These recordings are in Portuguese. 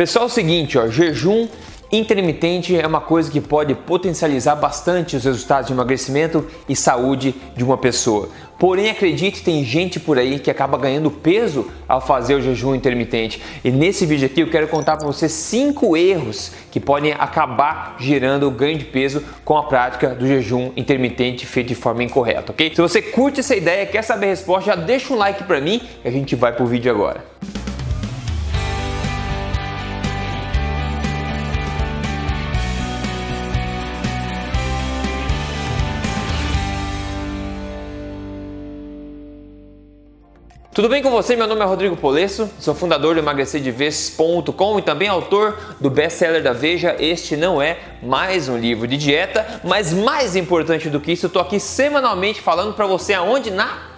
Pessoal, é o seguinte, ó, jejum intermitente é uma coisa que pode potencializar bastante os resultados de emagrecimento e saúde de uma pessoa. Porém, acredite, tem gente por aí que acaba ganhando peso ao fazer o jejum intermitente. E nesse vídeo aqui eu quero contar para você cinco erros que podem acabar gerando ganho de peso com a prática do jejum intermitente feito de forma incorreta, ok? Se você curte essa ideia, quer saber a resposta, já deixa um like para mim e a gente vai pro vídeo agora. Tudo bem com você? Meu nome é Rodrigo Polesso, sou fundador do emagrecerdeves.com e também autor do best-seller da Veja. Este não é mais um livro de dieta, mas mais importante do que isso, eu tô aqui semanalmente falando para você aonde na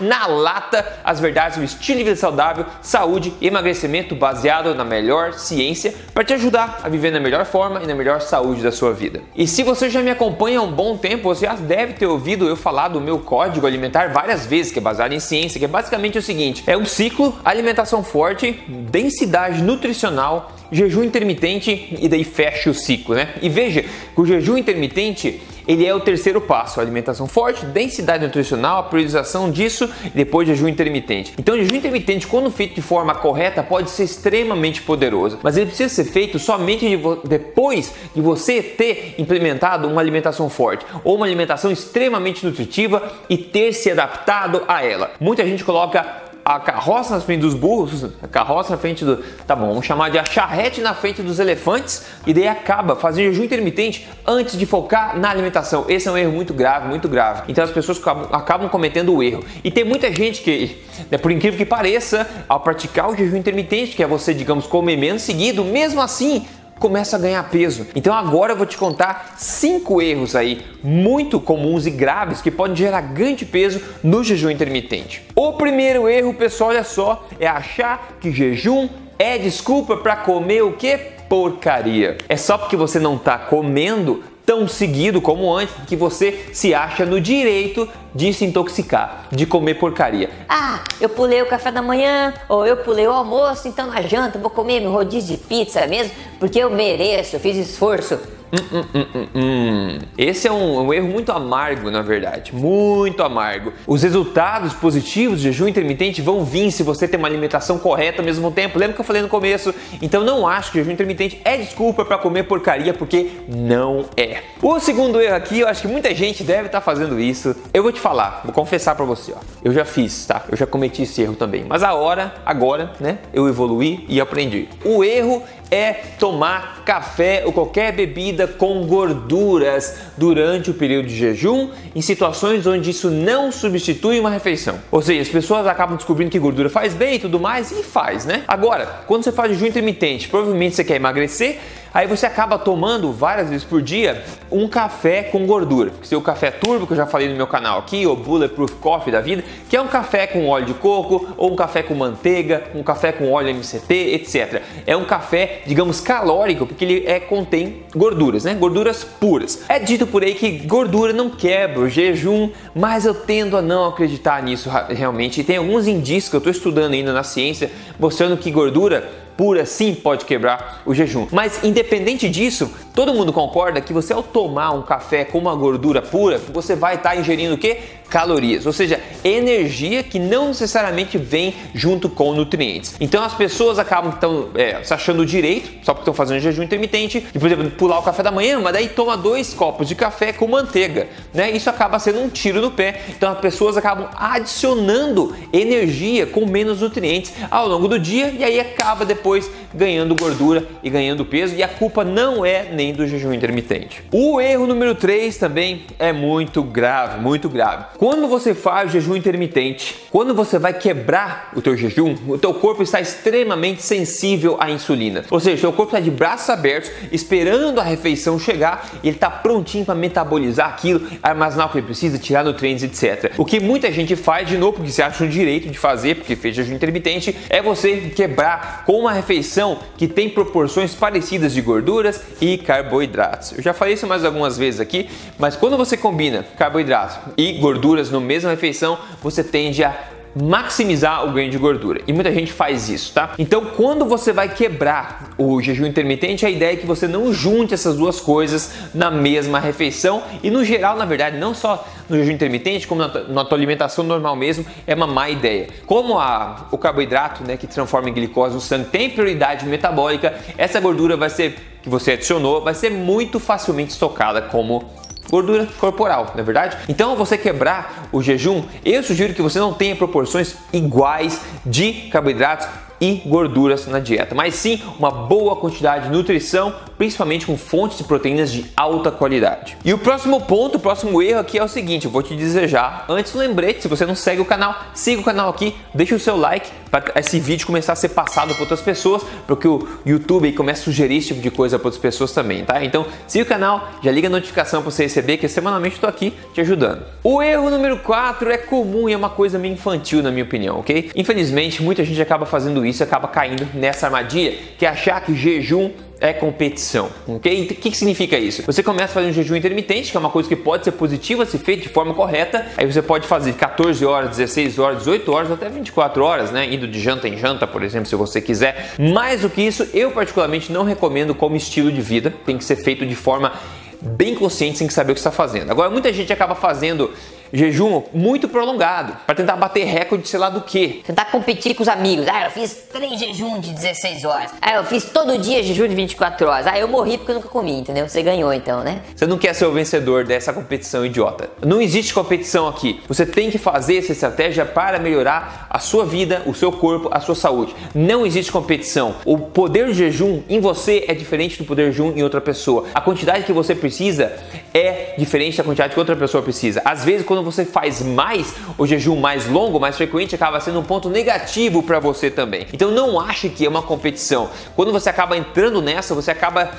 na lata as verdades do estilo de vida saudável, saúde e emagrecimento baseado na melhor ciência para te ajudar a viver na melhor forma e na melhor saúde da sua vida. E se você já me acompanha há um bom tempo, você já deve ter ouvido eu falar do meu código alimentar várias vezes, que é baseado em ciência, que é basicamente o seguinte: é um ciclo alimentação forte, densidade nutricional, jejum intermitente e daí fecha o ciclo, né? E veja que o jejum intermitente ele é o terceiro passo, alimentação forte, densidade nutricional, a priorização disso e depois jejum intermitente. Então, jejum intermitente, quando feito de forma correta, pode ser extremamente poderoso, mas ele precisa ser feito somente de depois de você ter implementado uma alimentação forte ou uma alimentação extremamente nutritiva e ter se adaptado a ela. Muita gente coloca a carroça na frente dos burros, a carroça na frente do. Tá bom, vamos chamar de a charrete na frente dos elefantes e daí acaba fazendo jejum intermitente antes de focar na alimentação. Esse é um erro muito grave, muito grave. Então as pessoas acabam, cometendo o erro. E tem muita gente que, né, por incrível que pareça, ao praticar o jejum intermitente, que é você, digamos, comer menos seguido, mesmo assim começa a ganhar peso. Então agora eu vou te contar cinco erros aí muito comuns e graves que podem gerar ganho de peso no jejum intermitente. O primeiro erro, pessoal, olha só, é achar que jejum é desculpa para comer o que? Porcaria. É só porque você não está comendo tão seguido como antes que você se acha no direito de se intoxicar, de comer porcaria. Ah, eu pulei o café da manhã, ou eu pulei o almoço, então na janta vou comer meu rodízio de pizza mesmo, porque eu mereço, eu fiz esforço. Hum, hum, hum, hum, hum. Esse é um, um, erro muito amargo, na verdade, muito amargo. Os resultados positivos do jejum intermitente vão vir se você tem uma alimentação correta ao mesmo tempo. Lembra que eu falei no começo? Então não acho que o jejum intermitente é desculpa para comer porcaria, porque não é. O segundo erro aqui, eu acho que muita gente deve estar tá fazendo isso. Eu vou te falar, vou confessar para você, ó. Eu já fiz, tá? Eu já cometi esse erro também. Mas a hora, agora, né? Eu evoluí e aprendi. O erro é tomar café ou qualquer bebida com gorduras durante o período de jejum, em situações onde isso não substitui uma refeição. Ou seja, as pessoas acabam descobrindo que gordura faz bem e tudo mais, e faz, né? Agora, quando você faz jejum intermitente, provavelmente você quer emagrecer, Aí você acaba tomando várias vezes por dia um café com gordura. Que o café turbo, que eu já falei no meu canal aqui, ou Bulletproof Coffee da vida, que é um café com óleo de coco, ou um café com manteiga, um café com óleo MCT, etc. É um café, digamos, calórico, porque ele é, contém gorduras, né? Gorduras puras. É dito por aí que gordura não quebra o jejum, mas eu tendo a não acreditar nisso realmente. E tem alguns indícios que eu estou estudando ainda na ciência mostrando que gordura pura sim pode quebrar o jejum. Mas independente disso, todo mundo concorda que você ao tomar um café com uma gordura pura, você vai estar ingerindo o que? calorias, ou seja, energia que não necessariamente vem junto com nutrientes. Então as pessoas acabam então, é, se achando direito, só porque estão fazendo jejum intermitente, de, por exemplo, pular o café da manhã, mas daí toma dois copos de café com manteiga, né? Isso acaba sendo um tiro no pé. Então as pessoas acabam adicionando energia com menos nutrientes ao longo do dia e aí acaba depois ganhando gordura e ganhando peso e a culpa não é nem do jejum intermitente. O erro número 3 também é muito grave, muito grave. Quando você faz jejum intermitente, quando você vai quebrar o teu jejum, o teu corpo está extremamente sensível à insulina. Ou seja, o teu corpo está de braços abertos, esperando a refeição chegar e ele está prontinho para metabolizar aquilo, armazenar o que ele precisa, tirar nutrientes, etc. O que muita gente faz, de novo, porque se acha um direito de fazer, porque fez jejum intermitente, é você quebrar com uma refeição que tem proporções parecidas de gorduras e carboidratos. Eu já falei isso mais algumas vezes aqui, mas quando você combina carboidratos e gorduras, no mesma refeição, você tende a maximizar o ganho de gordura. E muita gente faz isso, tá? Então, quando você vai quebrar o jejum intermitente, a ideia é que você não junte essas duas coisas na mesma refeição e no geral, na verdade, não só no jejum intermitente, como na, tua alimentação normal mesmo, é uma má ideia. Como a, o carboidrato, né, que transforma em glicose no sangue, tem prioridade metabólica, essa gordura vai ser que você adicionou vai ser muito facilmente estocada como gordura corporal, não é verdade? Então, você quebrar o jejum, eu sugiro que você não tenha proporções iguais de carboidratos e gorduras na dieta, mas sim uma boa quantidade de nutrição, principalmente com fontes de proteínas de alta qualidade. E o próximo ponto, o próximo erro aqui é o seguinte, eu vou te já, antes um lembrete, se você não segue o canal, siga o canal aqui, deixa o seu like para esse vídeo começar a ser passado para outras pessoas, para que o YouTube comece a sugerir esse tipo de coisa para outras pessoas também, tá? Então, siga o canal, já liga a notificação para você receber que semanalmente estou aqui te ajudando. O erro número 4 é comum e é uma coisa meio infantil na minha opinião, ok? Infelizmente, muita gente acaba fazendo isso, acaba caindo nessa armadilha, que é achar que jejum é competição, ok? O que, que significa isso? Você começa a fazer um jejum intermitente, que é uma coisa que pode ser positiva se feito de forma correta. Aí você pode fazer 14 horas, 16 horas, 18 horas, até 24 horas, né? Indo de janta em janta, por exemplo, se você quiser. Mais do que isso, eu particularmente não recomendo como estilo de vida. Tem que ser feito de forma bem consciente, sem saber o que está fazendo. Agora, muita gente acaba fazendo jejum muito prolongado para tentar bater recorde, sei lá do que. Tentar competir com os amigos. Ah, eu fiz três jejum de 16 horas. Ah, eu fiz todo dia jejum de 24 horas. Ah, eu morri porque eu nunca comi, entendeu? Você ganhou então, né? Você não quer ser o vencedor dessa competição idiota. Não existe competição aqui. Você tem que fazer essa estratégia para melhorar a sua vida, o seu corpo, a sua saúde. Não existe competição. O poder de jejum em você é diferente do poder de jejum em outra pessoa. A quantidade que você precisa é diferente da quantidade que outra pessoa precisa. Às vezes, quando você faz mais, o jejum mais longo, mais frequente, acaba sendo um ponto negativo para você também. Então não ache que é uma competição. Quando você acaba entrando nessa, você acaba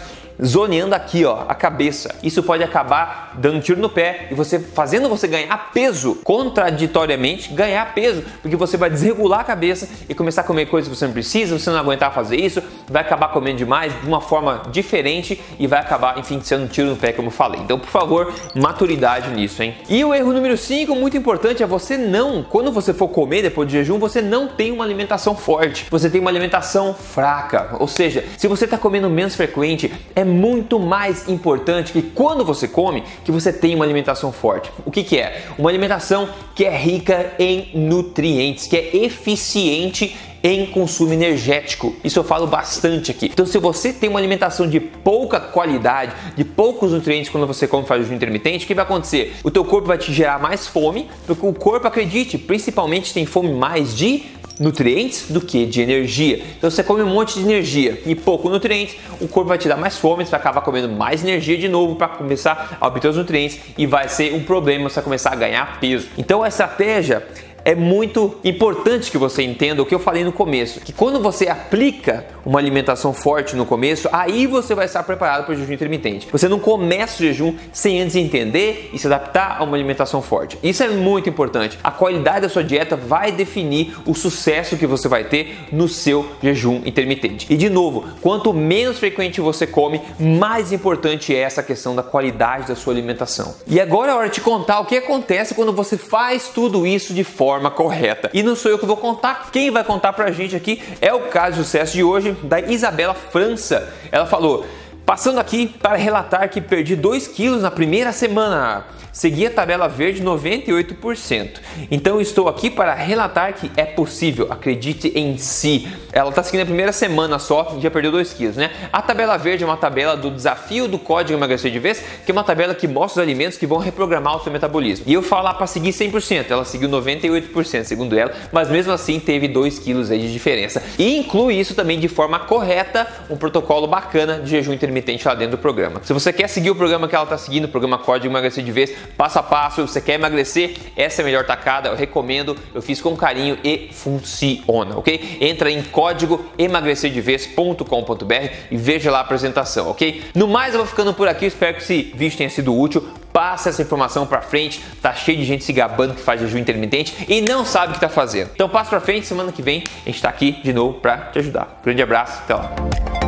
zoneando aqui, ó, a cabeça. Isso pode acabar dando tiro no pé e você fazendo você ganhar peso, contraditoriamente ganhar peso, porque você vai desregular a cabeça e começar a comer coisas que você não precisa, você não aguentar fazer isso, vai acabar comendo demais de uma forma diferente e vai acabar, enfim, sendo um tiro no pé, como eu falei. Então, por favor, maturidade nisso, hein? E o erro número 5, muito importante, é você não, quando você for comer depois de jejum, você não tem uma alimentação forte, você tem uma alimentação fraca. Ou seja, se você está comendo menos frequente, é muito mais importante que quando você come, que você tenha uma alimentação forte. O que, que é? Uma alimentação que é rica em nutrientes, que é eficiente em consumo energético. Isso eu falo bastante aqui. Então, se você tem uma alimentação de pouca qualidade, de poucos nutrientes quando você come faz jejum intermitente, o que vai acontecer? O teu corpo vai te gerar mais fome, porque o corpo, acredite, principalmente tem fome mais de nutrientes do que de energia. Então você come um monte de energia e pouco nutrientes, o corpo vai te dar mais fome, você vai acabar comendo mais energia de novo para começar a obter os nutrientes e vai ser um problema você começar a ganhar peso. Então a estratégia é muito importante que você entenda o que eu falei no começo, que quando você aplica uma alimentação forte no começo, aí você vai estar preparado para o jejum intermitente. Você não começa o jejum sem antes entender e se adaptar a uma alimentação forte. Isso é muito importante. A qualidade da sua dieta vai definir o sucesso que você vai ter no seu jejum intermitente. E de novo, quanto menos frequente você come, mais importante é essa questão da qualidade da sua alimentação. E agora é hora de te contar o que acontece quando você faz tudo isso de forma forma correta. E não sou eu que vou contar, quem vai contar pra gente aqui é o caso de sucesso de hoje da Isabela França. Ela falou: Passando aqui para relatar que perdi 2 quilos na primeira semana. Segui a tabela verde 98%. Então estou aqui para relatar que é possível, acredite em si. Ela está seguindo a primeira semana só já perdeu 2 quilos, né? A tabela verde é uma tabela do desafio do código emagrecer de vez, que é uma tabela que mostra os alimentos que vão reprogramar o seu metabolismo. E eu falo para seguir 100%, ela seguiu 98% segundo ela, mas mesmo assim teve 2 quilos de diferença. E inclui isso também de forma correta, um protocolo bacana de jejum intermitente intermitente lá dentro do programa. Se você quer seguir o programa que ela está seguindo, o programa Código Emagrecer de Vez, passo a passo, você quer emagrecer, essa é a melhor tacada, eu recomendo, eu fiz com carinho e funciona, ok? Entra em código emagrecerdevez.com.br e veja lá a apresentação, ok? No mais, eu vou ficando por aqui, espero que esse vídeo tenha sido útil. Passa essa informação para frente, tá cheio de gente se gabando que faz jejum intermitente e não sabe o que tá fazendo. Então passa para frente, semana que vem a gente está aqui de novo para te ajudar. Grande abraço, até lá.